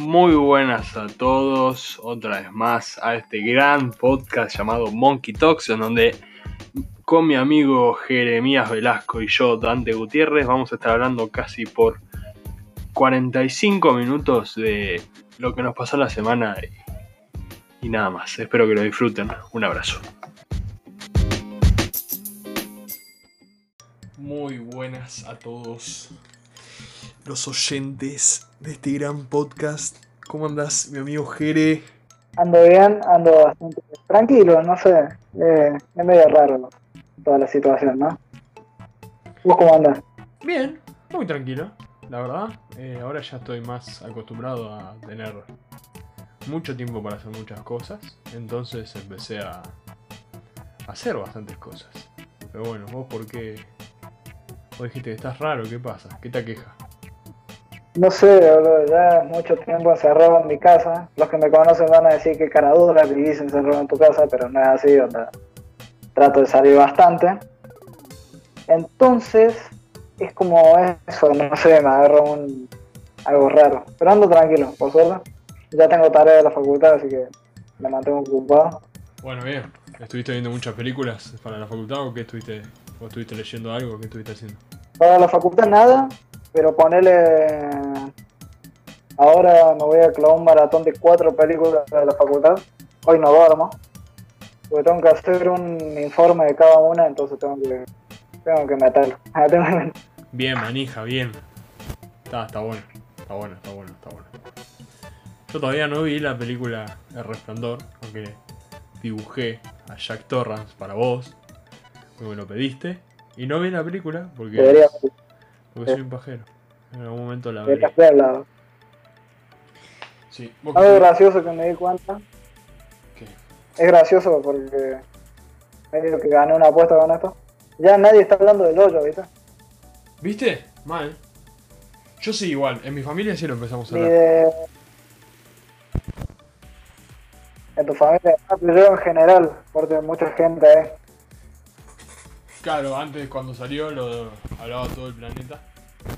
Muy buenas a todos, otra vez más a este gran podcast llamado Monkey Talks, en donde con mi amigo Jeremías Velasco y yo, Dante Gutiérrez, vamos a estar hablando casi por 45 minutos de lo que nos pasó la semana y, y nada más. Espero que lo disfruten. Un abrazo. Muy buenas a todos los oyentes de este gran podcast. ¿Cómo andas, mi amigo Jere? Ando bien, ando bastante tranquilo, no sé. Eh, es medio raro toda la situación, ¿no? ¿Vos cómo andás? Bien, muy tranquilo, la verdad. Eh, ahora ya estoy más acostumbrado a tener mucho tiempo para hacer muchas cosas. Entonces empecé a hacer bastantes cosas. Pero bueno, vos por qué... Vos dijiste que estás raro, ¿qué pasa? ¿Qué te aqueja? No sé, boludo, ya mucho tiempo encerrado en mi casa. Los que me conocen van a decir que cara dura vivís encerrado en tu casa, pero no es así, onda. Trato de salir bastante. Entonces, es como eso, no sé, me agarro un algo raro. Pero ando tranquilo, por suerte. Ya tengo tarea de la facultad, así que me mantengo ocupado. Bueno, bien. ¿Estuviste viendo muchas películas para la facultad o qué estuviste, o estuviste leyendo algo? ¿Qué estuviste haciendo? Para la facultad nada, pero ponele. Ahora me voy a clavar un maratón de cuatro películas de la facultad. Hoy no duermo. Porque tengo que hacer un informe de cada una, entonces tengo que, tengo que meterlo. Bien, manija, bien. Está, está bueno. Está bueno, está bueno, está bueno. Yo todavía no vi la película El Resplandor, aunque dibujé a Jack Torrance para vos, porque me lo pediste. Y no vi la película porque, Debería, porque soy un pajero. En algún momento la veré. debería verla. Sí. ¿Vos Algo gracioso que me di cuenta. qué? Es gracioso porque medio que gané una apuesta con esto. Ya nadie está hablando del hoyo, ¿viste? ¿Viste? Mal. Yo sí igual, en mi familia sí lo empezamos a hablar. de. En tu familia, yo en general, porque mucha gente ahí. Claro, antes cuando salió lo hablaba todo el planeta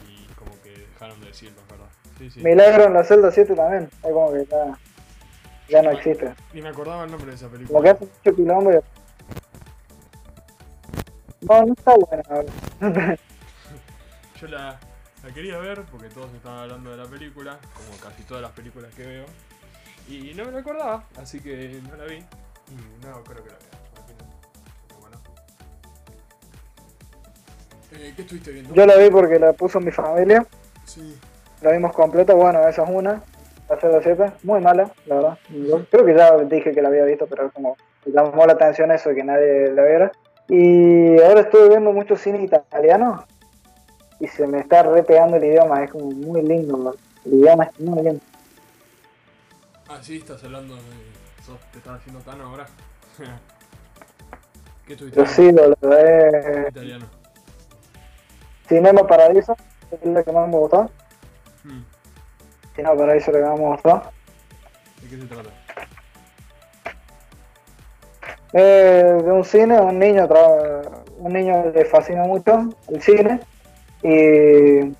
y como que dejaron de decirlo, es ¿verdad? Sí, sí. Milagro en la celda 7 también. Es como que ya, ya no existe. Ni me acordaba el nombre de esa película. Como que hace mucho No, no está buena. Yo la, la quería ver porque todos estaban hablando de la película, como casi todas las películas que veo. Y no me la acordaba, así que no la vi. Y no creo que la vea. Eh, ¿Qué estuviste viendo? Yo la vi porque la puso mi familia. Sí. La vimos completa. Bueno, esa es una. La 7. Muy mala, la verdad. Yo creo que ya dije que la había visto, pero como me llamó la atención eso de que nadie la viera. Y ahora estoy viendo mucho cine italiano. Y se me está repegando el idioma. Es como muy lindo. bro. El idioma es muy lindo. Ah, sí, estás hablando de. sos- te estás haciendo tan ahora. ¿Qué estuviste Yo sí, lo, lo Italiano. Cinema Paradiso. Es la que más me gustó. Hmm, Cinema Paradiso es la que más me gustó. ¿De qué se trata? Eh, de un cine, un niño, un niño le fascina mucho el cine y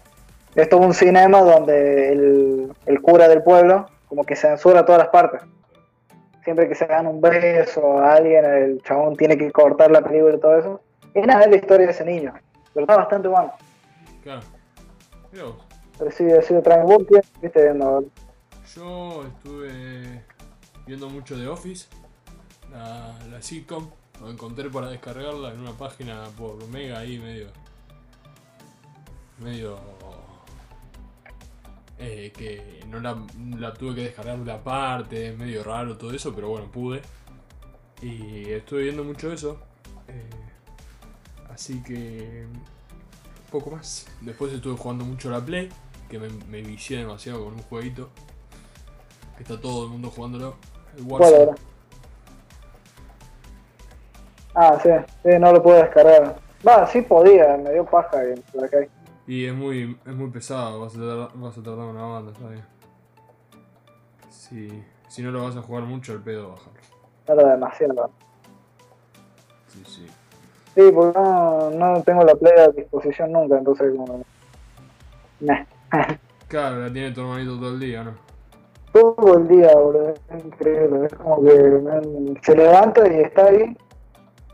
esto es un cinema donde el, el cura del pueblo como que censura todas las partes. Siempre que se dan un beso a alguien, el chabón tiene que cortar la película y todo eso. Y nada, es la historia de ese niño, pero está bastante bueno. Claro. Mirá vos. Pero sí, ha sido tranquilo, viste, viendo Yo estuve viendo mucho The Office, la, la sitcom. Lo encontré para descargarla en una página por Mega ahí medio. medio. eh, que no la, la tuve que descargar de aparte, es medio raro todo eso, pero bueno, pude. Y estuve viendo mucho eso. eh, así que. poco más. Después estuve jugando mucho la Play, que me, me vicié demasiado con un jueguito. Que está todo el mundo jugándolo. El. Ah, sí, sí, no lo puedo descargar. Va, sí podía, me dio paja que por acá. Y es muy, es muy pesado, vas a tardar, vas a tardar una banda, ¿sabes? Si, si no lo vas a jugar mucho, el pedo bajarlo. Era demasiado. Sí, sí. Sí, porque no, no tengo la play a disposición nunca, entonces como... Nah. Claro, la tiene tu hermanito todo el día, ¿no? todo el día, boludo. Es increíble. Es como que se levanta y está ahí.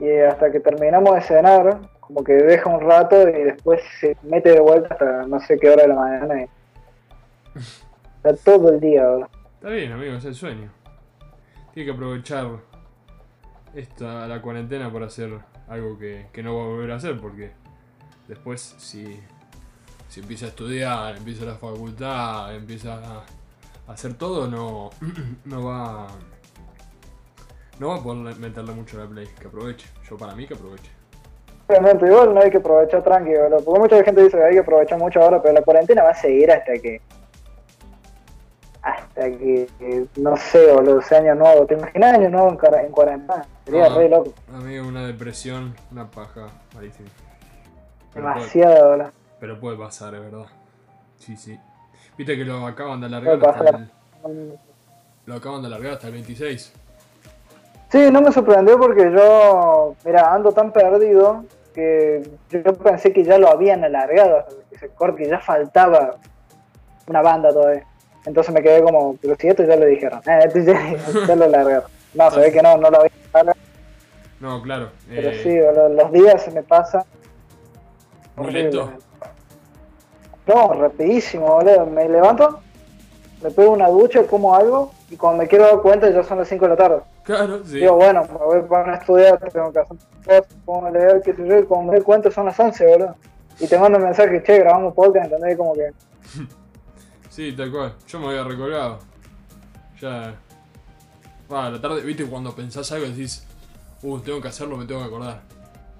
Y hasta que terminamos de cenar, como que deja un rato y después se mete de vuelta hasta no sé qué hora de la mañana. Y está todo el día, boludo. Está bien, amigo, es el sueño. Tiene que aprovechar esta, la cuarentena para hacer algo que, que no va a volver a hacer, porque después si, si empieza a estudiar, empieza la facultad, empieza a hacer todo, no, no va no va a poder meterle mucho a la play. Que aproveche. Yo para mí que aproveche. Obviamente, igual no hay que aprovechar tranquilo. Porque mucha gente dice que hay que aprovechar mucho ahora, pero la cuarentena va a seguir hasta que. Hasta que. que no sé, boludo, ese año nuevo. ¿Te imaginas año nuevo en, en cuarentena? Sería re loco. Amigo, una depresión, una paja, malísimo. Puede, Demasiado, boludo. pero puede pasar, es verdad. Sí, sí. Viste que lo acaban de Puede alargar hasta pasar. el, lo acaban de alargar hasta el 26. Sí, no me sorprendió porque yo, mira, ando tan perdido que yo pensé que ya lo habían alargado que ya faltaba una banda todavía. Entonces me quedé como, pero si esto ya lo dijeron, eh, esto ya, ya lo alargaron. No, se ve que no, no lo alargado, No, claro. pero eh, sí, boludo, los días se me pasan. Muy lento. No, rapidísimo, boludo. Me levanto, me pego una ducha, como algo, y cuando me quiero dar cuenta ya son las 5 de la tarde. Claro, sí. Digo, bueno, me voy para estudiar, tengo que hacer cosas, pongo a leer, qué sé yo, y cuando me doy cuenta son las 11, boludo. Y te mando un mensaje, che, grabamos podcast, ¿entendés? Como que, Sí, tal cual. Yo me había recolgado. Ya. Va, a la tarde, viste, cuando pensás algo decís, uh, tengo que hacerlo, me tengo que acordar.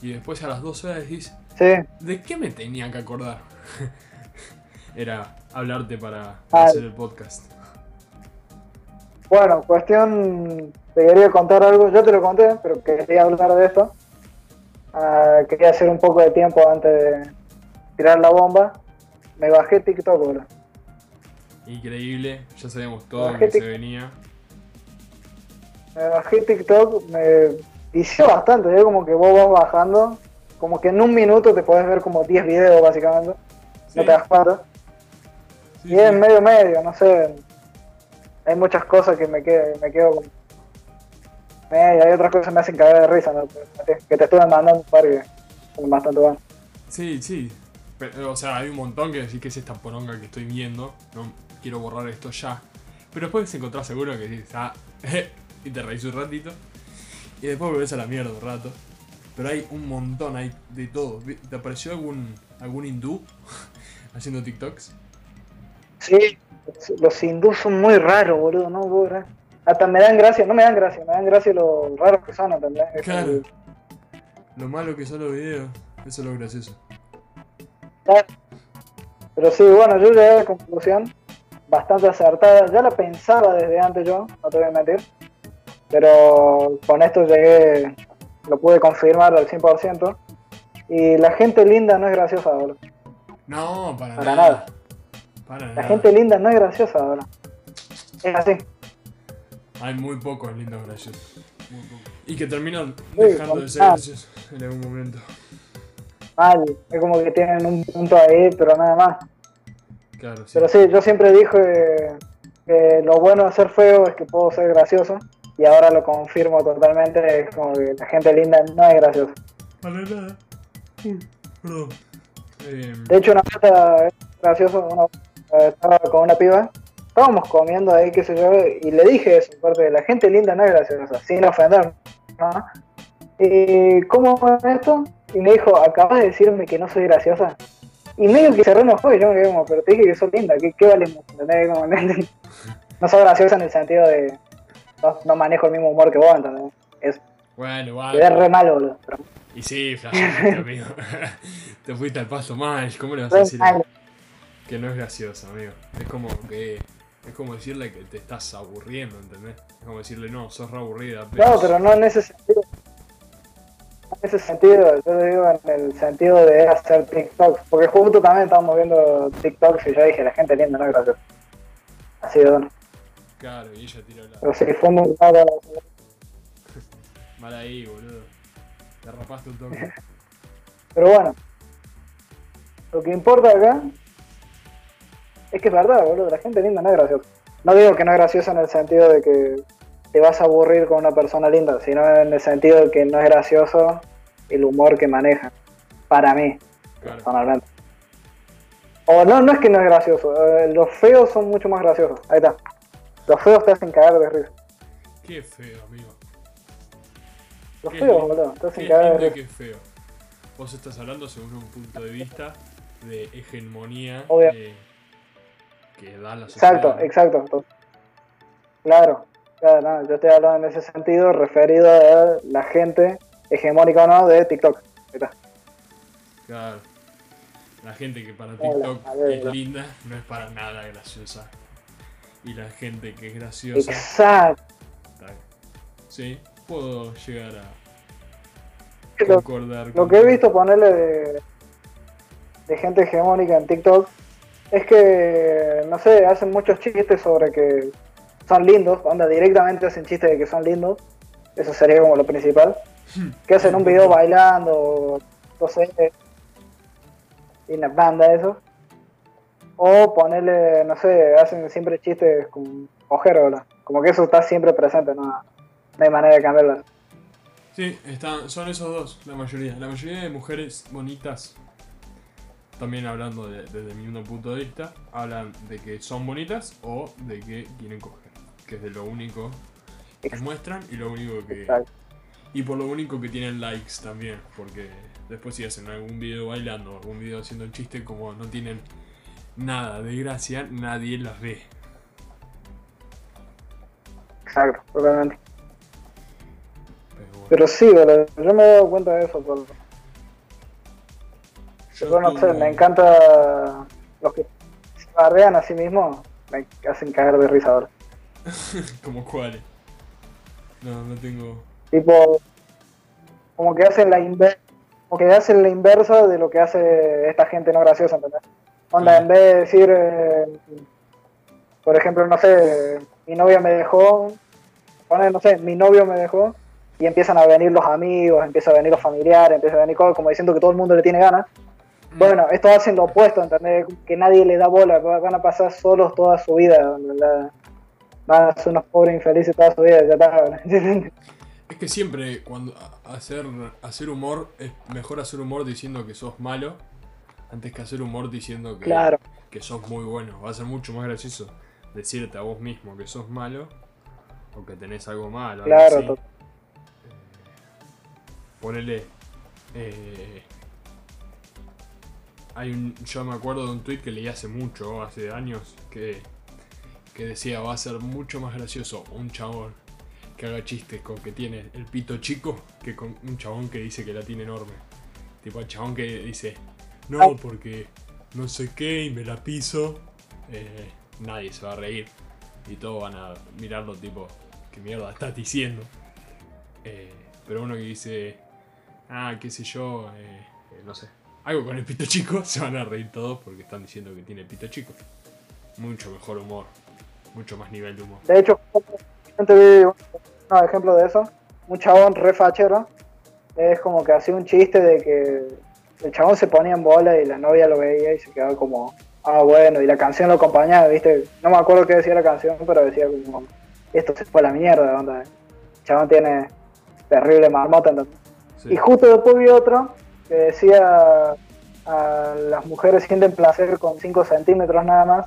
Y después a las dos horas decís, sí, ¿de qué me tenía que acordar? Era hablarte para hacer el podcast. bueno, cuestión, te quería contar algo, yo te lo conté, pero quería hablar de esto. Ah, quería hacer un poco de tiempo antes de tirar la bomba. Me bajé TikTok, boludo. Increíble, ya sabíamos todo lo que se venía. Me bajé TikTok, me vició bastante, ¿eh? como que vos vas bajando, como que en un minuto te podés ver como 10 videos básicamente, Sí, no te das cuenta. sí, Y es sí. medio medio, no sé. Hay muchas cosas que me quedo, me quedo con. Eh, y hay otras cosas que me hacen caer de risa, ¿no? Que te estuve mandando un par que son bastante buenos. Sí, sí. Pero, o sea, hay un montón que decís que es esta poronga que estoy viendo. No quiero borrar esto ya. Pero después te encontrás seguro que dices, ah, y te reís un ratito. Y después volvés a la mierda un rato. Pero hay un montón, hay de todo. ¿Te apareció algún, algún hindú haciendo TikToks? Sí, los- hindús son muy raros, boludo, no. Hasta me dan gracia, no me dan gracia, me dan gracia lo raros que son, como Claro. Lo malo que son los videos, eso es lo gracioso. Pero sí, bueno, yo llegué a la conclusión bastante acertada. Ya la pensaba desde antes yo, no te voy a mentir. Pero con esto llegué, lo pude confirmar al 100%. Y la gente linda no es graciosa ahora. No, para, Para nada. nada. Para La nada. gente linda no es graciosa ahora. Es así. Hay muy pocos lindos graciosos. Muy pocos. Y que terminan Sí, dejando de ser graciosos en algún momento. Mal. Es como que tienen un punto ahí, pero nada más. Claro, sí. Pero sí, yo siempre dije que lo bueno de ser feo es que puedo ser gracioso. Y ahora lo confirmo totalmente. Es como que la gente linda no es graciosa. Para nada. Uy, perdón. Eh, De hecho, una vez gracioso, una estaba con una piba, estábamos comiendo ahí, qué sé yo, y le dije eso, parte de la gente linda no es graciosa, sin ofender, ¿no? Y, ¿cómo es esto? Y me dijo, acabas de decirme que no soy graciosa. Y medio que se re enojó y yo me quedé como, pero te dije que sos linda, ¿qué, qué vale? ¿Entendés? Como, no soy graciosa en el sentido de, no, no manejo el mismo humor que vos, ¿entendés? Es, bueno, igual. re mal, boludo. pero Y sí, flasheaste, amigo. Te fuiste al pasto mal. ¿Cómo le vas a decir mal. que no es gracioso, amigo? Es como que. Es como decirle que te estás aburriendo, ¿entendés? Es como decirle, no, sos re aburrida. No, pero no en ese sentido. En ese sentido, yo digo en el sentido de hacer TikToks. Porque justo también estábamos viendo TikToks y yo dije, la gente linda, no es gracioso. Así de bueno. Claro, y ella tiró la. Pero sí, fue muy raro. Mal ahí, boludo. Te rapaste un toque. Pero bueno. Lo que importa acá es que es verdad, boludo. La gente linda no es graciosa. no digo que no es gracioso en el sentido de que te vas a aburrir con una persona linda, sino en el sentido de que no es gracioso el humor que maneja, para mí, Claro. personalmente. O no, no es que no es gracioso, eh, los feos son mucho más graciosos, ahí está. Los feos te hacen cagar de risa. Qué feo, amigo. Los Qué feos, lindo. boludo, te hacen Qué cagar de lindo risa. qué feo. Vos estás hablando según un punto de vista de hegemonía eh, que da la sociedad. Exacto, exacto. to- Claro, claro, no, yo estoy hablando en ese sentido referido a la gente hegemónica o no de TikTok. Ahí está. Claro. La gente que para TikTok ver, es ¿no? linda no es para nada graciosa. Y la gente que es graciosa. Exacto. Sí, puedo llegar a Lo, concordar lo que he visto ponerle de, de gente hegemónica en TikTok es que, no sé, hacen muchos chistes sobre que son lindos, onda, directamente hacen chistes de que son lindos. Eso sería como lo principal. que hacen un video bailando, no sé, y una banda eso. O ponerle, no sé, hacen siempre chistes con ¿verdad? Como que eso está siempre presente, no, hay manera de cambiarlo. Sí, están, son esos dos, la mayoría. La mayoría de mujeres bonitas, también hablando de- desde mi punto de vista, hablan de que son bonitas o de que quieren coger. Que es de lo único que muestran y lo único que... Exacto. Y por lo único que tienen likes también, porque después si hacen algún video bailando, algún video haciendo un chiste, como no tienen nada de gracia, nadie las ve. Exacto, totalmente. Pero bueno, Pero sí, yo me he dado cuenta de eso. Por, yo yo no sé, tuve- me encanta los que se bardean a sí mismos, me hacen caer de risa ahora. como cuáles. No, no tengo... Tipo, como que hacen la inversa, como que hacen la inversa de lo que hace esta gente no graciosa, ¿entendés? Onda, en vez de decir, eh, por ejemplo, no sé, mi novia me dejó, pone, no sé, mi novio me dejó, y empiezan a venir los amigos, empiezan a venir los familiares, empiezan a venir cosas como diciendo que todo el mundo le tiene ganas. Bueno, estos hacen lo opuesto, ¿entendés? Que nadie le da bola, va- van a pasar solos toda su vida, ¿verdad? Van a ser unos pobres infelices toda su vida, ya está. Es que siempre cuando hacer, hacer humor es mejor hacer humor diciendo que sos malo antes que hacer humor diciendo que, claro, que sos muy bueno. Va a ser mucho más gracioso decirte a vos mismo que sos malo o que tenés algo malo. algo claro, así. to- Ponele. eh, hay un, yo me acuerdo de un tweet que leí hace mucho, hace años, que, que decía va a ser mucho más gracioso un chabón que haga chistes con que tiene el pito chico que con un chabón que dice que la tiene enorme. Tipo el chabón que dice, no, porque no sé qué y me la piso. eh, nadie se va a reír. Y todos van a mirarlo tipo, ¿qué mierda estás diciendo? Eh, pero uno que dice, ah, qué sé yo, eh, no sé, algo con el pito chico, se van a reír todos porque están diciendo que tiene pito chico. Mucho mejor humor, mucho más nivel de humor. De hecho, vi un ejemplo de eso. Un chabón re fachero. Es como que hacía un chiste de que el chabón se ponía en bola y la novia lo veía y se quedaba como, ah, bueno, y la canción lo acompañaba, ¿viste? No me acuerdo qué decía la canción, pero decía como, esto se fue a la mierda, onda. El chabón tiene terrible marmota, ¿entendés? Sí. Y justo después vi otro que decía a las mujeres sienten placer con 5 centímetros nada más.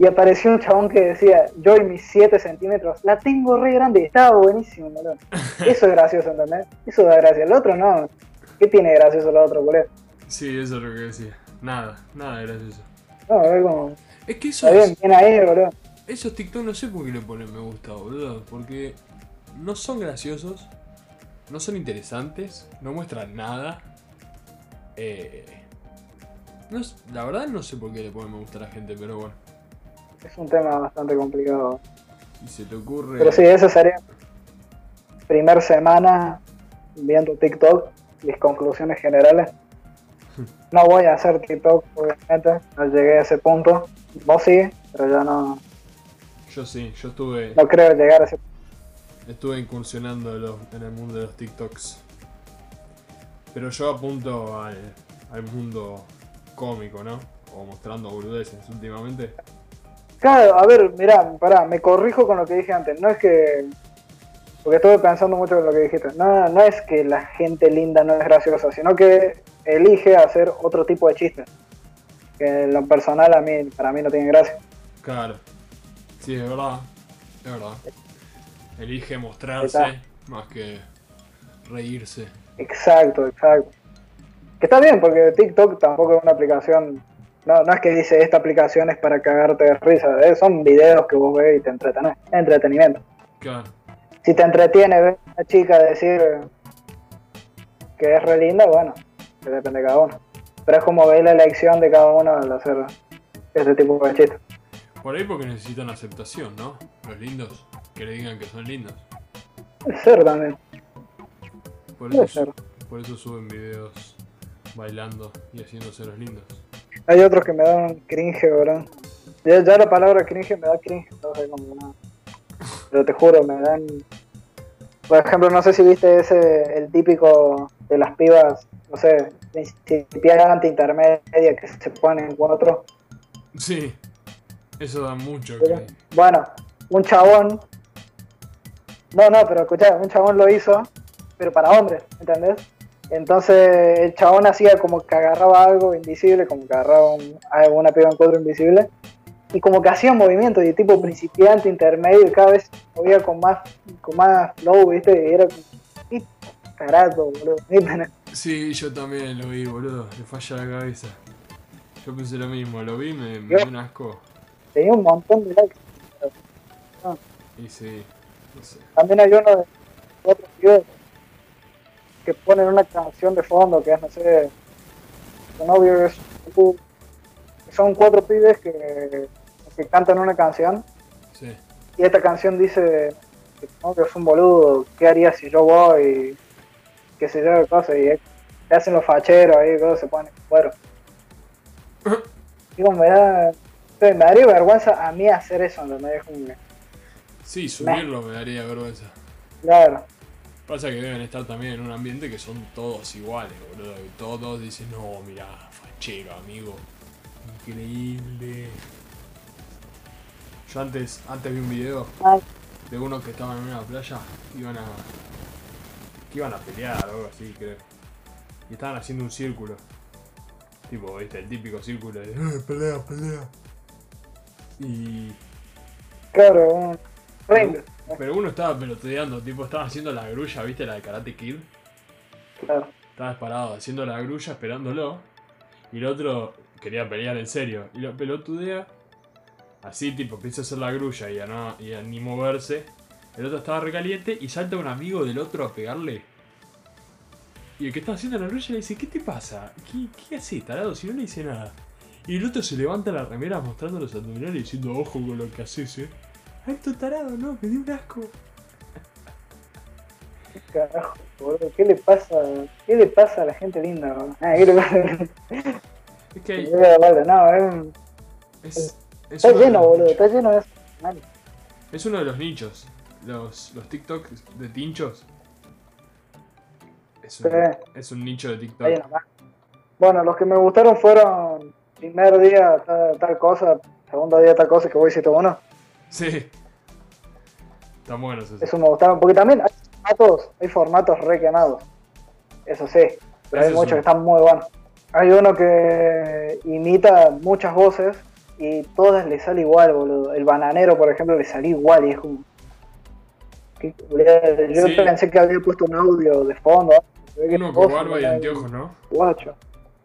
Y apareció un chabón que decía, yo y mis 7 centímetros, la tengo re grande, estaba buenísimo, boludo. Eso es gracioso, ¿entendés? Eso da gracia. El otro no. ¿Qué tiene gracioso el otro, boludo? Sí, eso es lo que decía. Nada, nada gracioso. No, es como, Es que eso está bien, bien ahí, boludo. Esos TikTok no sé por qué le ponen me gusta, boludo. Porque no son graciosos, no son interesantes, no muestran nada. Eh, no la verdad no sé por qué le ponen me gusta a la gente, pero bueno. Es un tema bastante complicado. Y se te ocurre. Pero sí, esa sería primer semana viendo TikTok, mis conclusiones generales. No voy a hacer TikTok, obviamente, no llegué a ese punto. Vos sí, pero yo no, Yo sí, yo estuve, no creo llegar a ese estuve incursionando en el mundo de los TikToks. Pero yo apunto al, al mundo cómico, ¿no? O mostrando boludeces últimamente. Claro, a ver, mirá, pará, me corrijo con lo que dije antes. No es que. Porque estuve pensando mucho en lo que dijiste. No, no es que la gente linda no es graciosa, sino que elige hacer otro tipo de chistes. Que en lo personal a mí, para mí no tiene gracia. Claro. Sí, es verdad. Es verdad. Elige Está. mostrarse más que reírse. Exacto, exacto. Que está bien, porque TikTok tampoco es una aplicación. No, no es que dice esta aplicación es para cagarte de risa. eh, son videos que vos ves y te entretenés. Es entretenimiento. Claro. Si te entretiene ver a una chica decir que es re linda, bueno, que depende de cada uno. Pero es como ver la elección de cada uno al hacer este tipo de chistes. Por ahí porque necesitan aceptación, ¿no? Los lindos. Que le digan que son lindos. Ser también, Por eso, ser. por eso suben videos bailando y haciéndose los lindos. Hay otros que me dan cringe, ¿verdad? Ya, ya la palabra cringe me da cringe, no sé cómo no. Pero te juro, me dan. Por ejemplo, no sé si viste ese, el típico de las pibas, no sé, principiante, intermedia, que se ponen cuatro. Sí. Eso da mucho Pero. Bueno, un chabón. No, no, pero escuchá, un chabón lo hizo, pero para hombres, ¿entendés? Entonces el chabón hacía como que agarraba algo invisible, como que agarraba un- una piba en cuadro invisible, y como que hacía movimientos de tipo principiante, intermedio, y cada vez movía con más, con más flow, ¿viste? Y era como, ¿qué carajo, boludo? Sí, yo también lo vi, boludo. Le falla la cabeza. Yo pensé lo mismo. Lo vi, me, me dio un asco. Tenía un montón de likes. Y sí, no sé. También hay uno de otros videos que ponen una canción de fondo que es, no sé, tu novio es. Son cuatro pibes que, que cantan una canción Sí. y esta canción dice que tu novio es un boludo, ¿qué haría si yo voy? qué sé yo, cosas, y te hacen los facheros ahí, cosas, se ponen cuero. Digo, me da, me daría vergüenza a mí hacer eso, ¿entendés? Como que, Sí, subirlo me daría vergüenza. Claro, Pasa que deben estar también en un ambiente que son todos iguales, boludo. Y todos dicen, no, mirá, fachero, amigo. Increíble. Yo antes, antes vi un video de unos que estaban en una playa, iban a. que iban a pelear o algo así, creo. Y estaban haciendo un círculo. Tipo, viste, el típico círculo de "Eh, pelea, pelea. Y. claro, ring, Pero uno estaba pelotudeando, tipo, estaba haciendo la grulla, viste, la de Karate Kid. claro. Estaba parado haciendo la grulla esperándolo. Y el otro quería pelear en serio. Y lo pelotudea. Así, tipo, empieza a hacer la grulla y a, no, y a ni moverse. El otro estaba recaliente y salta un amigo del otro a pegarle. Y el que está haciendo la grulla le dice, ¿qué te pasa? ¿Qué, qué haces, tarado? Si no le dice nada. Y el otro se levanta la remera mostrando los abdominales diciendo, ojo con lo que haces, eh. Alto tarado, no, me dio un asco. ¿Qué carajo, boludo? ¿Qué le pasa? ¿Qué le pasa a la gente linda? bro? Ah, ¿qué le pasa? Es que hay- No, es un- es, es está de lleno, boludo, está lleno de eso. Mal. Es uno de los nichos. Los, los TikToks de tinchos. Es un, Sí. es un nicho de TikTok. Bueno, los que me gustaron fueron primer día tal, tal cosa, segundo día tal cosa, que voy a uno. Sí. Están buenos esos. Eso me gustaron, porque también hay formatos, hay formatos re quemados. Eso sí, pero hay muchos que están muy buenos. Hay uno que imita muchas voces y todas le sale igual, boludo. El bananero, por ejemplo, le salió igual y es como. ¿qué? Yo Sí. pensé que había puesto un audio de fondo. que Uno con barba y anteojos, ¿no? Guacho.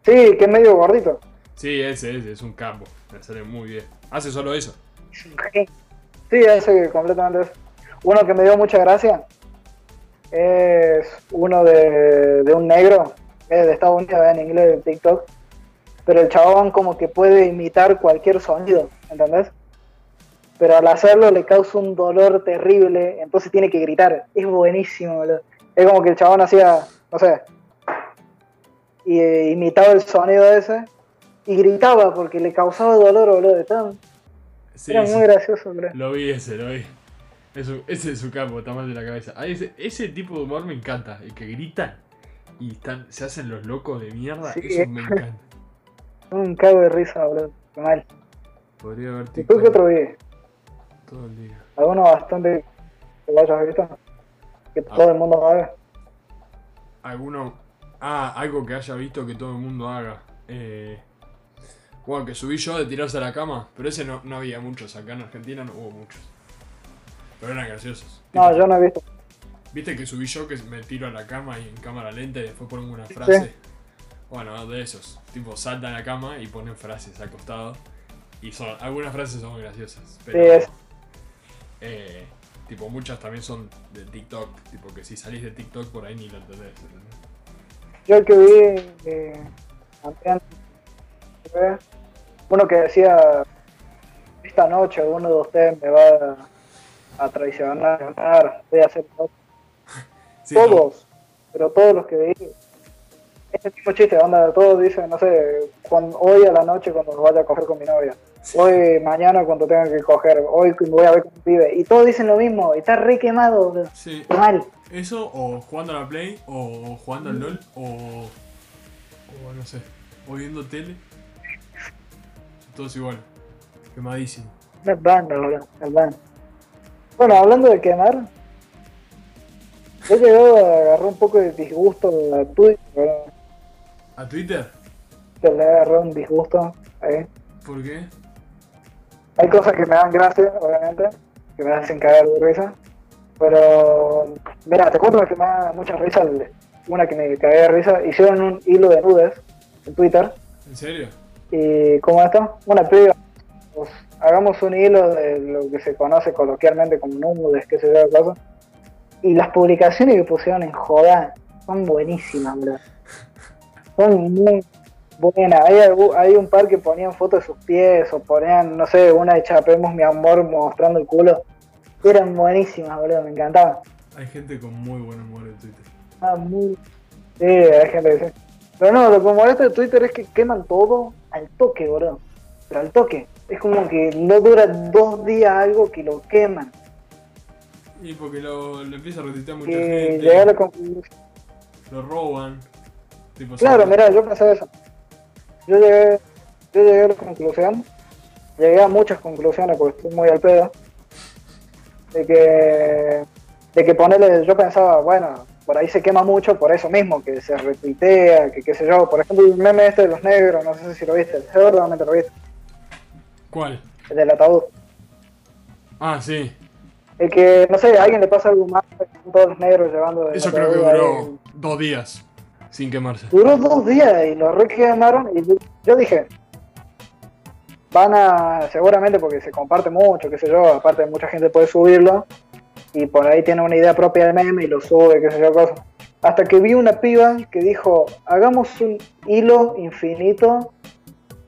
Sí, que es medio gordito. Sí, ese, ese, es un campo. Me sale muy bien. Hace solo eso. Sí, ese completamente eso. Uno que me dio mucha gracia es uno de, de un negro, es de Estados Unidos, en inglés, en TikTok. Pero el chabón como que puede imitar cualquier sonido, ¿entendés? Pero al hacerlo le causa un dolor terrible, entonces tiene que gritar. Es buenísimo, boludo. Es como que el chabón hacía, no sé, y eh, imitaba el sonido ese y gritaba porque le causaba dolor, boludo. Estaba- Sí, era sí. muy gracioso, boludo. Lo vi ese, lo vi. Ese es su campo, está mal de la cabeza. Ah, ese, ese tipo de humor me encanta. El que gritan y están, se hacen los locos de mierda. Sí. Eso me encanta. Un cago de risa, boludo. Qué mal. Podría ver ¿Y tú qué otro vi? todo el día. ¿Alguno bastante que lo hayas visto? Que Ah. todo el mundo haga. ¿Alguno? Ah, algo que haya visto que todo el mundo haga. Eh, bueno, que subí yo de tirarse a la cama, pero ese no, no había muchos. Acá en Argentina no hubo muchos. Pero eran graciosos. No, yo no he visto. ¿Viste que subí yo que me tiro a la cama y en cámara lenta y después pongo una frase? Bueno, de esos. Tipo, saltan a la cama y ponen frases al costado. Y son, algunas frases son muy graciosas. Pero, Sí, es. eh, tipo, muchas también son de TikTok. Tipo, que si salís de TikTok por ahí ni lo entendés. ¿entendés? Yo el que vi eh, también, fue uno que decía, esta noche uno de ustedes me va a, a traicionar, voy a hacer todo". Sí, todos, pero todos los que vi, ese mismo chiste, onda, todos dicen, no sé, cuando, hoy a la noche cuando vaya a coger con mi novia, Sí. hoy mañana cuando tenga que coger, hoy me voy a ver con un pibe, y todos dicen lo mismo, y está re quemado. Sí, mal. eso o jugando a la Play o jugando al LOL o, o no sé, o viendo tele. Todos igual. Quemadísimo. Una banda, bro, una banda. Bueno, hablando de quemar, he llegado a agarrar un poco de disgusto a Twitter. ¿A Twitter? Se le agarró un disgusto ahí. ¿Por qué? Hay cosas que me dan gracia, obviamente, que me hacen cagar de risa. Pero, mira, te cuento que me da mucha risa. Una que me cagué de risa. Hicieron un hilo de nudes en Twitter. ¿En serio? Y, ¿cómo esto? Una piba. Hagamos un hilo de lo que se conoce coloquialmente como nudes, qué sé yo, cosas. Y las publicaciones que pusieron en joda son buenísimas, bro. Son muy buenas. Hay, un par que ponían fotos de sus pies o ponían, no sé, una de Chapemos mi amor mostrando el culo. Eran buenísimas, boludo, me encantaban. Hay gente con muy buen humor en Twitter. Ah, muy... Sí, hay gente que sí. Pero no, lo que molesta de Twitter es que queman todo al toque, boludo. Pero al toque. Es como que no dura dos días algo que lo queman. Y porque lo, lo empieza a retuitear mucha Que gente. llegué a la conclusión. Lo roban. Tipo, Claro, mira, yo pensé eso. Yo llegué, yo llegué a la conclusión, llegué a muchas conclusiones porque estoy muy al pedo, de que, de que ponerle, yo pensaba, bueno, por ahí se quema mucho por eso mismo, que se retuitea, que qué sé yo, por ejemplo el meme este de los negros, no sé si lo viste, seguramente lo viste, ¿Cuál? el del ataúd. Ah, sí. El que, no sé, a alguien le pasa algo más, están todos los negros llevando Eso creo que ahí. duró dos días sin quemarse. Duró dos días y lo re quemaron y yo, dije, van a, seguramente porque se comparte mucho, qué sé yo, aparte mucha gente puede subirlo y por ahí tiene una idea propia del meme y lo sube, qué sé yo, cosas. Hasta que vi una piba que dijo, hagamos un hilo infinito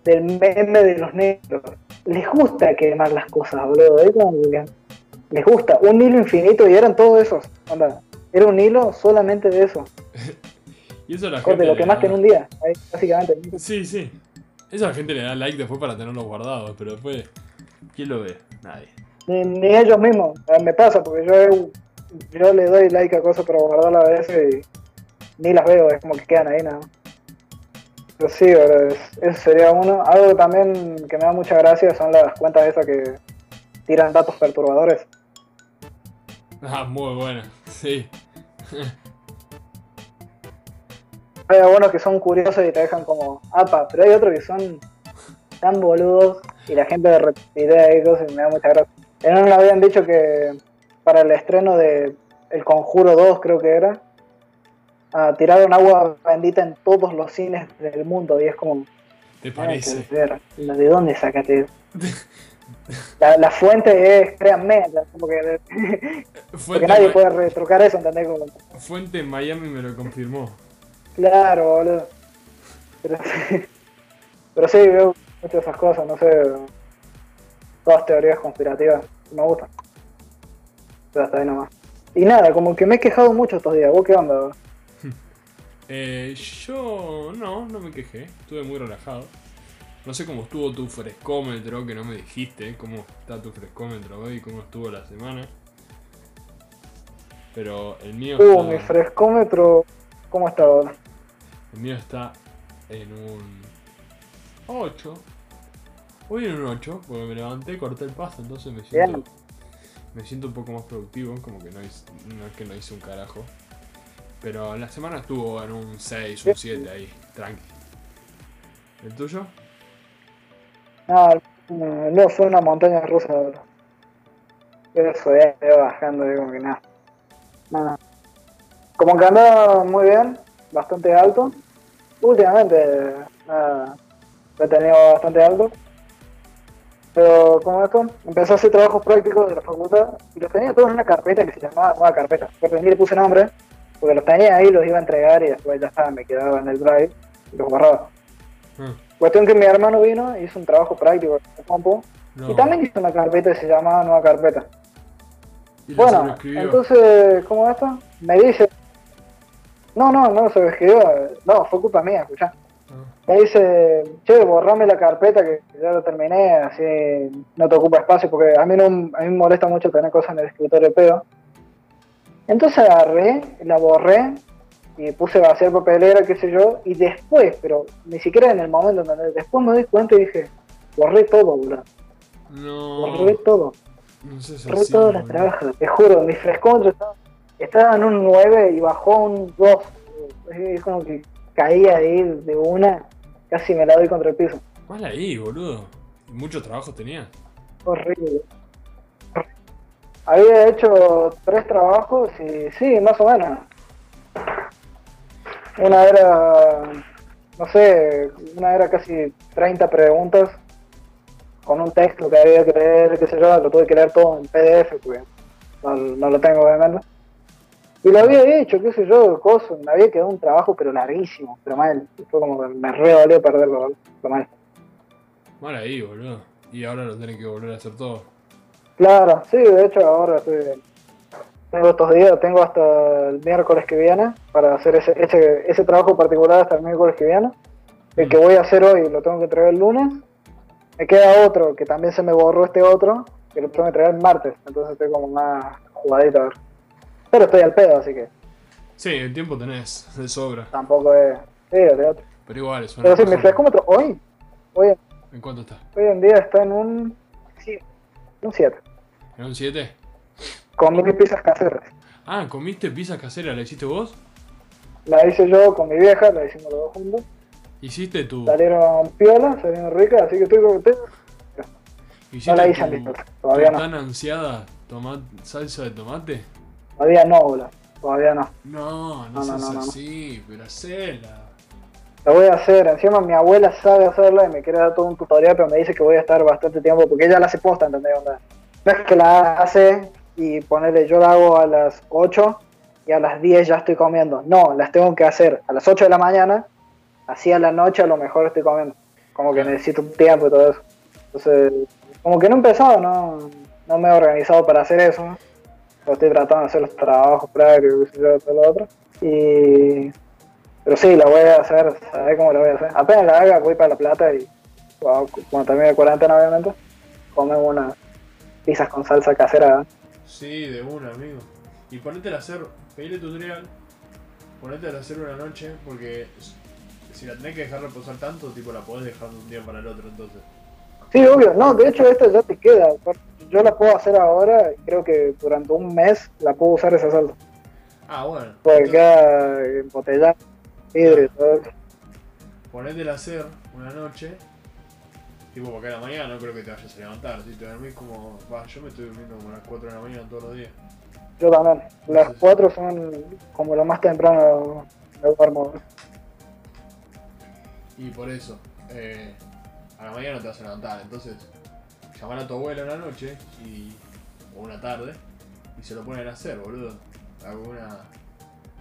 del meme de los negros. Les gusta quemar las cosas, boludo. que Les gusta. Un hilo infinito y eran todos esos. Onda, era un hilo solamente de eso. Y eso la lo quemaste da- en un día. Básicamente. Sí, sí. Eso la gente le da like después para tenerlos guardados, pero después. ¿Quién lo ve? Nadie. Ni, ni ellos mismos. Eh, Me pasa porque yo, yo le doy like a cosas para guardarlas a veces y ni las veo. Es como que quedan ahí nada más. Pero sí, es- eso sería uno. Algo también que me da mucha gracia son las cuentas esas que tiran datos perturbadores. Ah, muy buena. Sí. Hay algunos que son curiosos y te dejan como apa, pero hay otros que son tan boludos y la gente de idea y cosas y me da mucha gracia. En uno habían dicho que para el estreno de El Conjuro 2 creo que era, ah, tiraron agua bendita en todos los cines del mundo y es como, ¿Te "Ay, parece? ¿de dónde sacaste eso?". La, la fuente es, créanme, como que, porque nadie puede retrucar eso, ¿entendés? Como, Fuente en Miami me lo confirmó. Claro, boludo. Pero, pero sí, veo muchas de esas cosas, no sé. Todas teorías conspirativas. Me gustan. Pero hasta ahí nomás. Y nada, como que me he quejado mucho estos días. ¿Vos qué onda? Eh, yo no, no me quejé. Estuve muy relajado. No sé cómo estuvo tu frescómetro, que no me dijiste cómo está tu frescómetro hoy, cómo estuvo la semana. Pero el mío Uh, está, mi frescómetro. ¿Cómo está ahora? el mío está en un 8. Hoy en un 8, porque me levanté, corté el pasto, entonces me siento, me siento un poco más productivo, como que no, hice, no es que no hice un carajo. Pero la semana estuvo en un 6, un 7 ahí, tranqui. ¿El tuyo? No, no fue una montaña rusa. Eso ya iba bajando, digo que nada. Nada. Como que andaba muy bien, bastante alto. Últimamente nada, lo he tenido bastante alto. Pero como esto, empecé a hacer trabajos prácticos de la facultad y los tenía todos en una carpeta que se llamaba nueva carpeta. Ni le puse nombre, porque los tenía ahí, los iba a entregar y después ya estaba, me quedaba en el drive y los borraba. Ah, Cuestión que mi hermano vino, hizo un trabajo práctico con compu no. y también hizo una carpeta que se llamaba nueva carpeta. ¿Y Bueno, entonces, ¿cómo esto? Me dice, no, no, no se escribió, no, fue culpa mía, escuchá. Ah, Me dice, che, borrame la carpeta que ya lo terminé, así no te ocupa espacio, porque a mí, no, a mí me molesta mucho tener cosas en el escritorio pedo. Entonces agarré, la borré y puse a hacer papelera, qué sé yo, y después, pero ni siquiera en el momento, después me di cuenta y dije, borré todo, boludo, no, borré todo. no sé si Borré así, todas las trabajas, te juro, mi frescómetro estaba, estaba en un 9 y bajó a un 2. Es como que caía ahí de una, casi me la doy contra el piso. Mal ahí, boludo. ¿Y mucho trabajo tenía? Horrible. Había hecho tres trabajos y sí, más o menos. Una era, no sé, una era casi 30 preguntas con un texto que había que leer, qué sé yo, lo tuve que leer todo en PDF porque no, no lo tengo obviamente. Y lo había hecho, qué sé yo, cosas, me había quedado un trabajo pero larguísimo, pero mal. Fue como que me re perderlo, pero mal. Mal ahí, boludo. Y ahora lo tenés que volver a hacer todo. Claro, sí, de hecho ahora estoy, tengo estos días, tengo hasta el miércoles que viene para hacer ese, ese, ese trabajo particular hasta el miércoles que viene. El que voy a hacer hoy lo tengo que entregar el lunes. Me queda otro que también se me borró este otro, que lo tengo que entregar el martes, entonces estoy como más jugadito a ver. Pero estoy al pedo, así que Sí, el tiempo tenés, de sobra. tampoco es... Sí, olvídate. Pero igual, es una Pero sí, mi paja. frescómetro hoy, hoy, ¿En cuánto está? hoy en día está en un... Sí, un 7. ¿En un 7? Con mil pizzas caseras. Ah, ¿comiste pizza casera? ¿La hiciste vos? La hice yo con mi vieja, la hicimos los dos juntos. ¿Hiciste tu, Salieron piolas, salieron ricas, así que estoy contento. No la hice tu- todavía no. tan ansiada salsa de tomate? Todavía no, boludo. Todavía no. No, no, No, seas no, no. así, pero hacela. La voy a hacer. Encima mi abuela sabe hacerla y me quiere dar todo un tutorial, pero me dice que voy a estar bastante tiempo porque ella la hace posta, ¿entendés? Onda, No es que la hace y ponerle yo la hago a las 8 y a las 10 ya estoy comiendo. No, las tengo que hacer a las 8 de la mañana, así a la noche a lo mejor estoy comiendo. Como que necesito un tiempo y todo eso. Entonces, como que no he empezado, no, no me he organizado para hacer eso. ¿no? Estoy tratando de hacer los trabajos prácticos y todo lo otro. Y pero sí, la voy a hacer, ¿sabes cómo la voy a hacer? Apenas la haga, voy para La Plata y cuando, cuando termine la cuarentena, obviamente, comemos unas pizzas con salsa casera. Sí, de una, amigo. Y ponete a hacer, pedile tutorial, ponete a hacer una noche, porque si la tenés que dejar reposar tanto, tipo la podés dejar de un día para el otro, entonces. Sí, obvio, no, de hecho esta ya te queda. Yo la puedo hacer ahora creo que durante un mes la puedo usar esa salsa. Ah, bueno. Porque entonces, queda embotellada, vidrio y todo. Ponete a hacer una noche, tipo porque a la mañana no creo que te vayas a levantar, si te dormís como. Va, yo me estoy durmiendo como a las 4 de la mañana todos los días. Yo también. Las cuatro son como lo más temprano me duermo. Y por eso, eh, a la mañana no te vas a levantar, entonces llamar a tu abuela una noche y, o una tarde y se lo ponen a hacer, boludo. Alguna,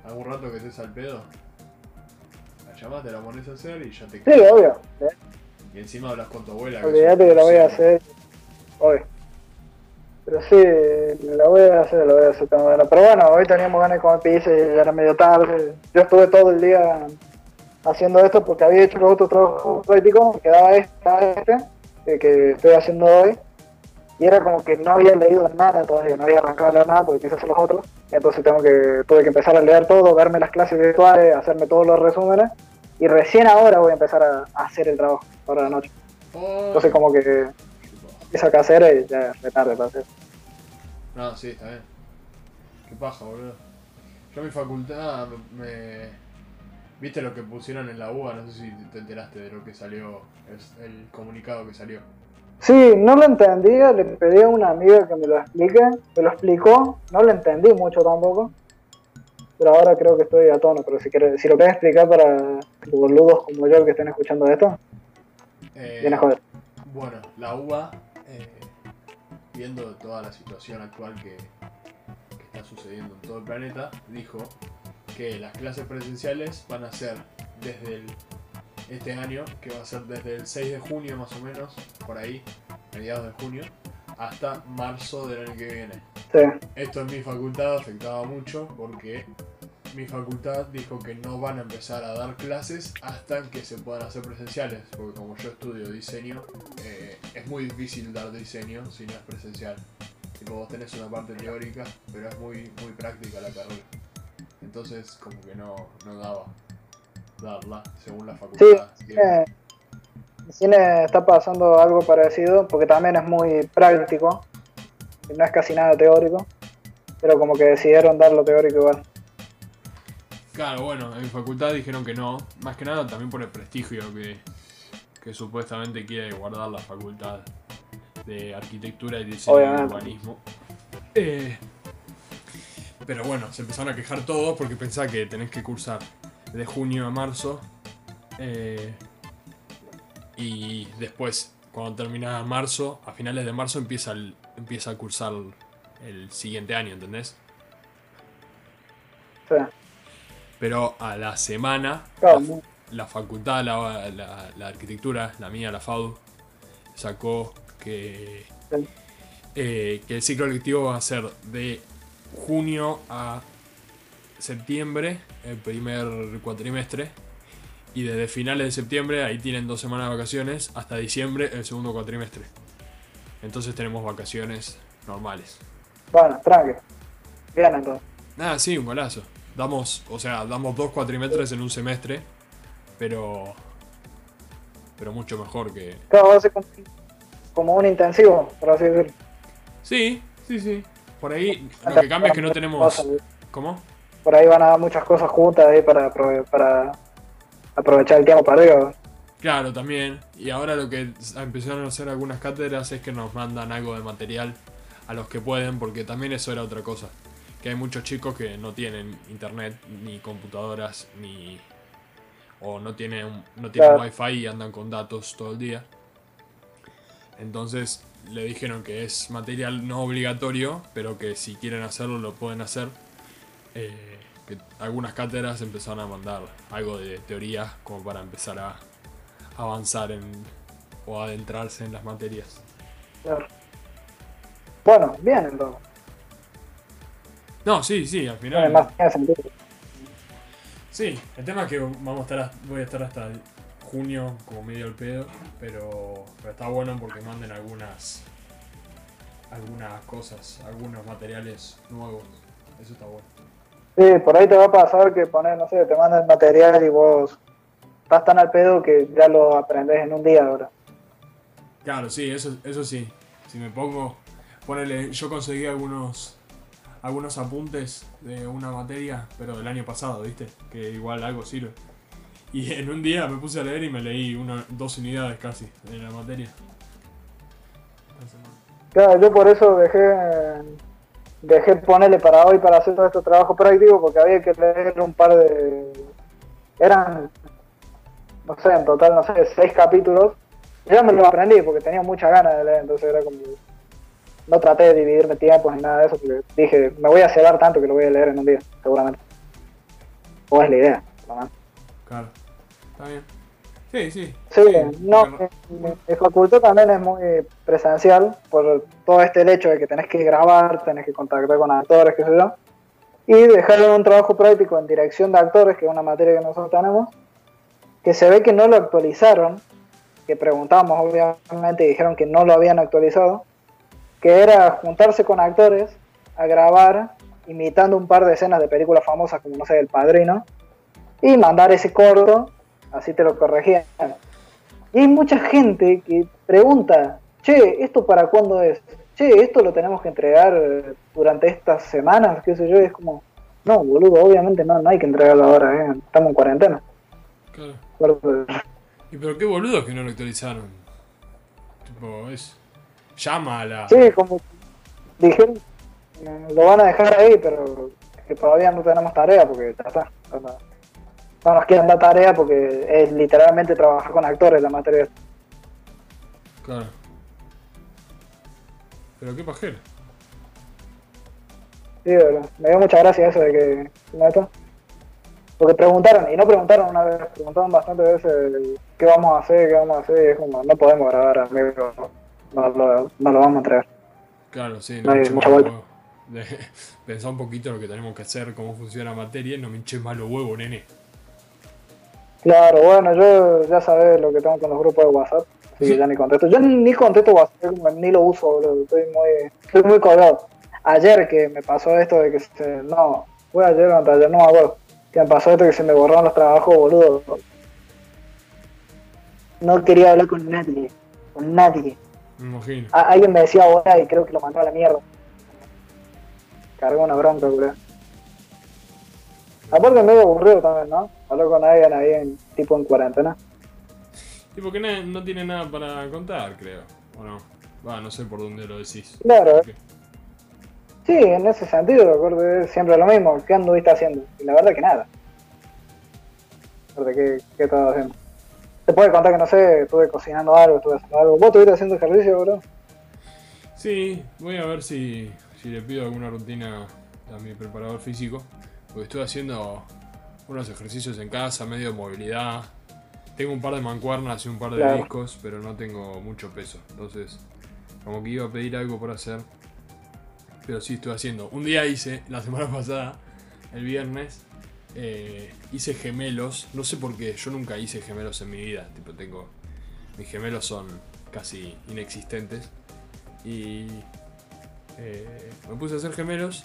algún rato que estés al pedo, la llamás, te la pones a hacer y ya te Sí, obvio. Y encima hablas con tu abuela. Olvídate que la voy a hacer hoy. Pero sí, la voy a hacer, la voy a hacer tan buena. Pero bueno, hoy teníamos ganas de comer pizza y ya era medio tarde. Yo estuve todo el día haciendo esto porque había hecho los otros trabajos prácticos, me quedaba este, este eh, que estoy haciendo hoy. Y era como que no había leído nada todavía, no había arrancado nada porque quise hacer los otros. Entonces tengo que, tuve que empezar a leer todo, verme las clases virtuales, hacerme todos los resúmenes. Y recién ahora voy a empezar a, a hacer el trabajo, ahora la noche. Oh, Entonces como que esa casera y ya es retarde para hacer. No, sí, está bien. Qué paja, boludo. Yo en mi facultad me... ¿Viste lo que pusieron en la UBA? No sé si te enteraste de lo que salió, el comunicado que salió. Sí, no lo entendía, le pedí a una amiga que me lo explique, me lo explicó, no lo entendí mucho tampoco, pero ahora creo que estoy a tono, pero si, quieres, si lo quieres explicar para boludos como yo que estén escuchando esto, Eh, viene a joder. Bueno, la UBA, eh, viendo toda la situación actual que, que está sucediendo en todo el planeta, dijo que las clases presenciales van a ser desde el- este año, que va a ser desde el 6 de junio más o menos, por ahí, mediados de junio, hasta marzo del año que viene. Sí, Esto en mi facultad afectaba mucho porque mi facultad dijo que no van a empezar a dar clases hasta que se puedan hacer presenciales, porque como yo estudio diseño, eh, es muy difícil dar diseño si no es presencial. Tipo, vos tenés una parte teórica, pero es muy, muy práctica la carrera. Entonces, como que no, no daba darla según la facultad. Sí, cine está pasando algo parecido, porque también es muy práctico, no es casi nada teórico, pero como que decidieron dar lo teórico igual. Claro, bueno, en mi facultad dijeron que no, más que nada también por el prestigio que, que supuestamente quiere guardar la facultad de arquitectura y diseño y urbanismo. Eh, pero bueno, se empezaron a quejar todos porque pensaba que tenés que cursar de junio a marzo eh, y después, cuando termina marzo, a finales de marzo empieza, el- empieza a cursar el siguiente año, ¿entendés? Sí, Pero a la semana, claro, la, la facultad, la, la- la arquitectura, la mía, la FADU, sacó que, Sí. eh, que el ciclo lectivo va a ser de junio a septiembre, el primer cuatrimestre, y desde finales de septiembre, ahí tienen dos semanas de vacaciones, hasta diciembre, el segundo cuatrimestre. Entonces tenemos vacaciones normales. bueno, tranqui. Bien entonces. Ah, sí, un golazo. Damos, o sea, damos dos cuatrimestres en un semestre, pero. Pero mucho mejor que. Claro, va a ser como, como un intensivo, por así decirlo. Sí, sí, sí. Por ahí lo que cambia es que no tenemos. ¿Cómo? Por ahí van a dar muchas cosas juntas ahí para, para aprovechar el tiempo perdido. Claro, también. Y ahora lo que empezaron a hacer algunas cátedras es que nos mandan algo de material a los que pueden, porque también eso era otra cosa. Que hay muchos chicos que no tienen internet, ni computadoras, ni. o no tienen, no tienen Claro. wifi y andan con datos todo el día. Entonces le dijeron que es material no obligatorio, pero que si quieren hacerlo lo pueden hacer. Eh, que algunas cátedras empezaron a mandar algo de teoría como para empezar a avanzar en o adentrarse en las materias. Claro. Bueno, bien entonces. No, sí, sí, al final. más tiene sentido. Sí, el tema es que vamos a estar hasta- voy a estar hasta junio como medio al pedo, pero, pero está bueno porque manden algunas algunas cosas, algunos materiales nuevos. Eso está bueno. Sí, por ahí te va a pasar que poner, no sé, te mandan material y vos estás tan al pedo que ya lo aprendes en un día ahora. Claro, sí, eso, eso sí. Si me pongo, ponele, yo conseguí algunos algunos apuntes de una materia, pero del año pasado, ¿viste? Que igual algo sirve. Y en un día me puse a leer y me leí una, dos unidades casi de la materia. Claro, yo por eso dejé dejé ponerle para hoy para hacer todo este trabajo práctico porque había que leer un par de eran no sé en total no sé seis capítulos ya me lo aprendí porque tenía muchas ganas de leer entonces era como no traté de dividirme tiempos ni nada de eso porque dije me voy a cebar tanto que lo voy a leer en un día seguramente o es la idea menos. Claro. Está bien. Sí, sí. Sí, no, porque- mi, mi- mi facultad también es muy presencial por todo este el hecho de que tenés que grabar, tenés que contactar con actores, qué sé yo. Y dejaron un trabajo práctico en dirección de actores, que es una materia que nosotros tenemos, que se ve que no lo actualizaron, que preguntamos obviamente y dijeron que no lo habían actualizado, que era juntarse con actores a grabar imitando un par de escenas de películas famosas como, no sé, El Padrino, y mandar ese corto, así te lo corregían. Y hay mucha gente que pregunta, che, ¿esto para cuándo es? Che, ¿esto lo tenemos que entregar durante estas semanas? ¿Qué sé yo? Y es como, no, boludo, obviamente no, no hay que entregarlo ahora, ¿eh? estamos en cuarentena. Claro. ¿Y pero qué boludo que no lo actualizaron? Tipo, es. Llama a la. Sí, como dijeron, eh, lo van a dejar ahí, pero que todavía no tenemos tarea porque ya está. No nos quieren dar tarea porque es literalmente trabajar con actores la materia. Claro. Pero qué pajero. Sí, me dio mucha gracia eso de que. Porque preguntaron, y no preguntaron una vez, preguntaron bastantes veces qué vamos a hacer, qué vamos a hacer, y es como, no podemos grabar, amigo, no, lo, no lo vamos a entregar. Claro, sí, no, hay mucha vuelta. De, pensar un poquito lo que tenemos que hacer, cómo funciona la materia, no me hinches más los huevos, nene. Claro, bueno, yo ya sabes lo que tengo con los grupos de WhatsApp, así que ya ni contesto. Yo ni, contesto WhatsApp, ni lo uso, estoy muy, estoy muy colgado. Ayer que me pasó esto de que se, no, fue ayer o ayer, no me acuerdo, que me pasó esto de que se me borraron los trabajos, boludo. No quería hablar con nadie, con nadie. Me imagino. alguien me decía ahora y creo que lo mandó a la mierda. Cargó una bronca, boludo. Aparte medio aburrido también, ¿no? Hablar con alguien ahí en, tipo en cuarentena. Y porque no, no tiene nada para contar, creo. ¿O no? Va, no sé por dónde lo decís. Claro. Sí, en ese sentido, recuerdo, es siempre lo mismo. ¿Qué anduviste haciendo? Y la verdad que nada. ¿Qué, qué estás haciendo? Te puede contar que no sé, estuve cocinando algo, estuve haciendo algo. ¿Vos estuviste haciendo ejercicio, bro? Sí, voy a ver si, si le pido alguna rutina a mi preparador físico. Porque estoy haciendo unos ejercicios en casa, medio de movilidad. Tengo un par de mancuernas y un par de discos, pero no tengo mucho peso. Entonces, como que iba a pedir algo por hacer. Pero sí estoy haciendo. Un día hice, la semana pasada, el viernes, eh, hice gemelos. No sé por qué, yo nunca hice gemelos en mi vida. Tipo, tengo. Mis gemelos son casi inexistentes. Y. Eh, me puse a hacer gemelos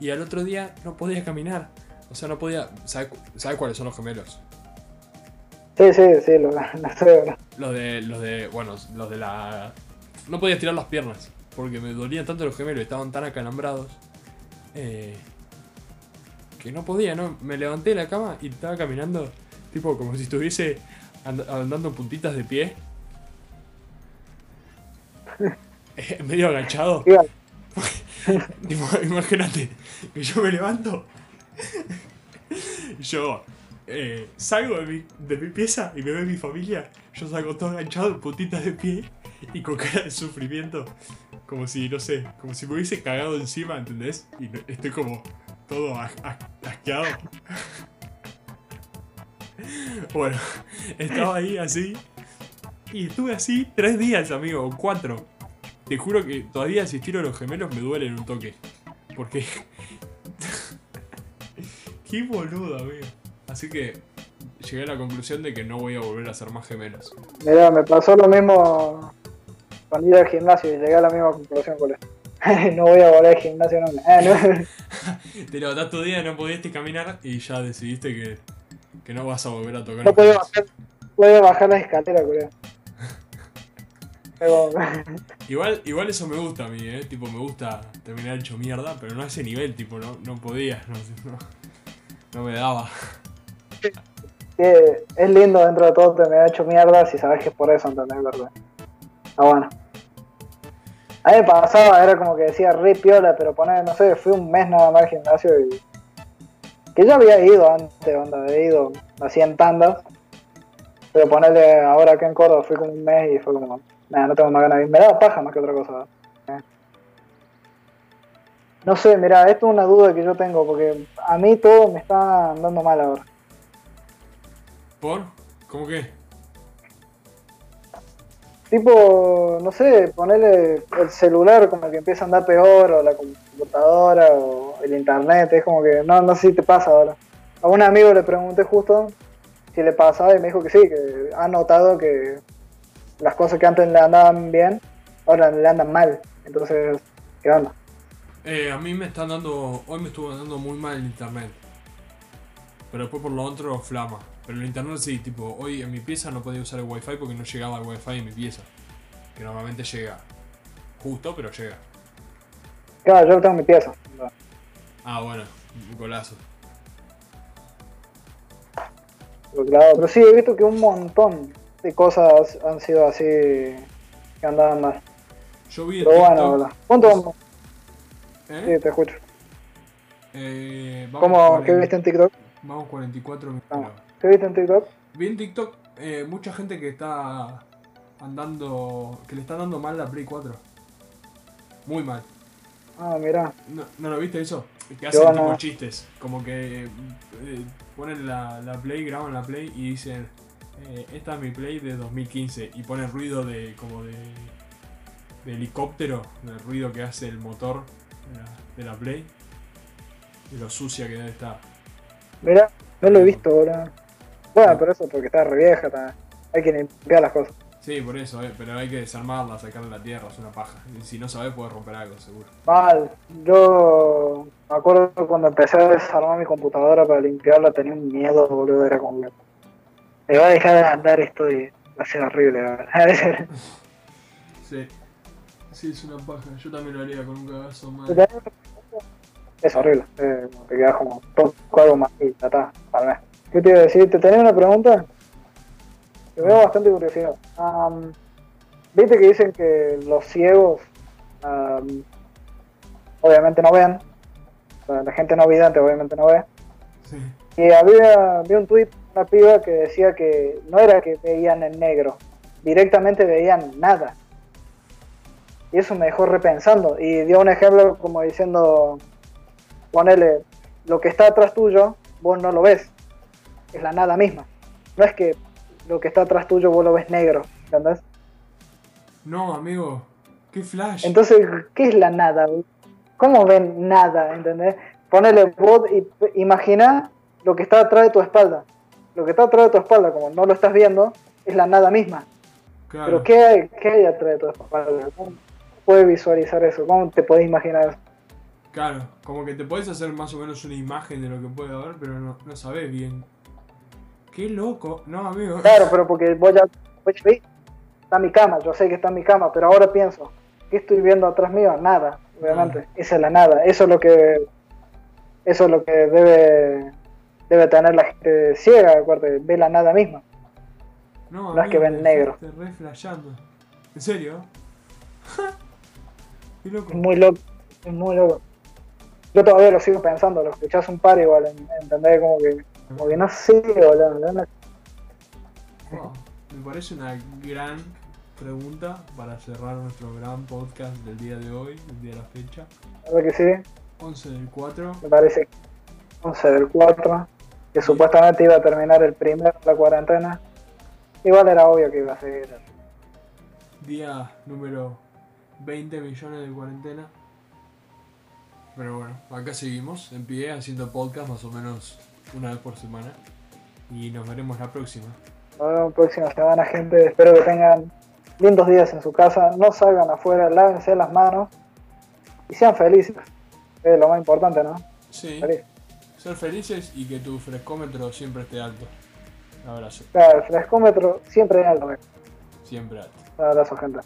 y al otro día no podía caminar. O sea, no podía. ¿Sabes sabe cuáles son los gemelos? Sí, sí, sí, lo, sé. Los de. Los de. Bueno, los de la. No podía estirar las piernas. Porque me dolían tanto los gemelos, estaban tan acalambrados. Eh, que no podía, ¿no? Me levanté de la cama y estaba caminando. Tipo, como si estuviese andando puntitas de pie. Eh, medio agachado. Imagínate que yo me levanto. Yo eh, salgo de mi, de mi, pieza y me ve mi familia. Yo salgo todo enganchado, putitas de pie y con cara de sufrimiento. Como si, no sé, como si me hubiese cagado encima, ¿entendés? Y estoy como todo asqueado. Bueno, estaba ahí así. Y estuve así tres días, amigo, cuatro. Te juro que todavía si estiro los gemelos me duelen un toque. Porque. Qué boludo, amigo. Así que llegué a la conclusión de que no voy a volver a hacer más gemelos. Mira, me pasó lo mismo cuando iba al gimnasio y llegué a la misma conclusión con no voy a volver al gimnasio no. Ah, no. Te levantaste tu día no pudiste caminar y ya decidiste que, que no vas a volver a tocar. No podía bajar, bajar las escaleras, creo. igual, igual eso me gusta a mí, ¿eh? Tipo, me gusta terminar hecho mierda, pero no a ese nivel, tipo, no, no podía, no, no, me daba. es lindo dentro de todo terminar hecho mierda si sabes que es por eso, ¿entendés? ¿Verdad? Ah, bueno. A mí me pasaba, era como que decía re piola, pero poner, no sé, fui un mes nada más al gimnasio y. Que yo había ido antes, donde había ido así en tandas. Pero ponerle ahora que en Córdoba fui como un mes y fue como, Nada, no tengo más ganas de ir. Me da paja más que otra cosa. Eh. No sé, mira, esto es una duda que yo tengo, porque a mí todo me está dando mal ahora. ¿Por? ¿Cómo qué? Tipo, no sé, ponerle el celular como que empieza a andar peor, o la computadora, o el internet, es como que, no, no sé si te pasa ahora. A un amigo le pregunté justo si le pasaba y me dijo que sí, que ha notado que las cosas que antes le andaban bien, ahora le andan mal. Entonces, ¿qué onda? Eh, a mí me están dando, hoy me estuvo dando muy mal el internet. Pero después por lo otro flama. Pero el internet sí, tipo, hoy en mi pieza no podía usar el wifi porque no llegaba el wifi en mi pieza. Que normalmente llega. Justo, pero llega. Claro, yo lo tengo en mi pieza. Ah, bueno, un golazo. Pero, claro, pero sí, he visto que un montón de cosas han sido así que andaban mal. Yo vi en Pero bueno. ¿cuánto? ¿Eh? Sí, te escucho. Eh, vamos ¿Cómo? cuaren- ¿Qué viste en TikTok? Vamos 44 minutos. Ah. ¿Qué viste en TikTok? Vi en TikTok eh, mucha gente que está andando. que le está dando mal la Play 4. Muy mal. Ah, mira. ¿No, ¿no lo viste eso? Que Yo hacen no. tipo chistes. Como que eh, ponen la, la Play, graban la Play y dicen. eh, esta es mi Play de 2015. Y ponen ruido de. como de. de helicóptero. El ruido que hace el motor de la, de la Play. Y lo sucia que debe estar. Mira, no lo he visto, boludo. Bueno, pero eso porque está re vieja también. Hay que limpiar las cosas. Sí, por eso, eh, pero hay que desarmarla, sacarle la tierra, es una paja. Y si no sabes, puedes romper algo, seguro. Mal. Yo me acuerdo cuando empecé a desarmar mi computadora para limpiarla, tenía un miedo, boludo. Era como. Me va a dejar de andar esto y va a ser horrible, verdad. Sí. Sí, es una paja. Yo también lo haría con un cagazo más. Es horrible. eh, te quedas como toco algo más y ya está. al mes. ¿Qué te iba a decir? ¿Te tenía una pregunta? Que me da bastante curiosidad. Am, Viste que dicen que los ciegos am, obviamente no ven. O sea, la gente no vidente obviamente no ve. Sí. Y había, vi un tweet, una piba que decía que no era que veían en negro, directamente veían nada. Y eso me dejó repensando. Y dio un ejemplo como diciendo, ponele, lo que está atrás tuyo, vos no lo ves. Es la nada misma. No es que lo que está atrás tuyo vos lo ves negro, ¿entendés? No, amigo. Qué flash. Entonces, ¿qué es la nada? ¿Cómo ven nada? ¿Entendés? Ponele vos y imagina lo que está atrás de tu espalda. Lo que está atrás de tu espalda, como no lo estás viendo, es la nada misma. claro. Pero ¿qué hay, qué hay atrás de tu espalda? ¿Cómo puedes visualizar eso? ¿Cómo te podés imaginar eso? Claro, como que te podés hacer más o menos una imagen de lo que puede haber, pero no, no sabés bien. Qué loco. No, amigo. Claro, pero porque vos ya, vos ya vi, está mi cama, yo sé que está en mi cama, pero ahora pienso, ¿qué estoy viendo atrás mío? Nada, obviamente. Esa es la nada. Eso es lo que eso es lo que debe debe tener la gente ciega, acuérdate, ve la nada misma. No, Las que amigo, ven me negro. re flasheando. ¿En serio? Qué loco. Es muy loco, es muy loco. Yo todavía lo sigo pensando, lo escuchás un par igual, en- ¿entendés? Como que, como que no sé, boludo, ¿entendés? Wow, Me parece una gran pregunta para cerrar nuestro gran podcast del día de hoy, el día de la fecha. Verdad que sí, 11 del 4. me parece que 11 del 4, que supuestamente iba a terminar el primero de la cuarentena. Igual era obvio que iba a seguir. Día número 20 millones de cuarentena. Pero bueno, acá seguimos en pie haciendo podcast más o menos una vez por semana. Y nos veremos la próxima. Nos vemos la próxima semana, gente. Espero que tengan lindos días en su casa. No salgan afuera, lávense las manos y sean felices. Es lo más importante, ¿no? Sí, Feliz. ser felices y que tu frescómetro siempre esté alto. Abrazo, Claro, el frescómetro siempre en alto. siempre alto. Un abrazo, gente.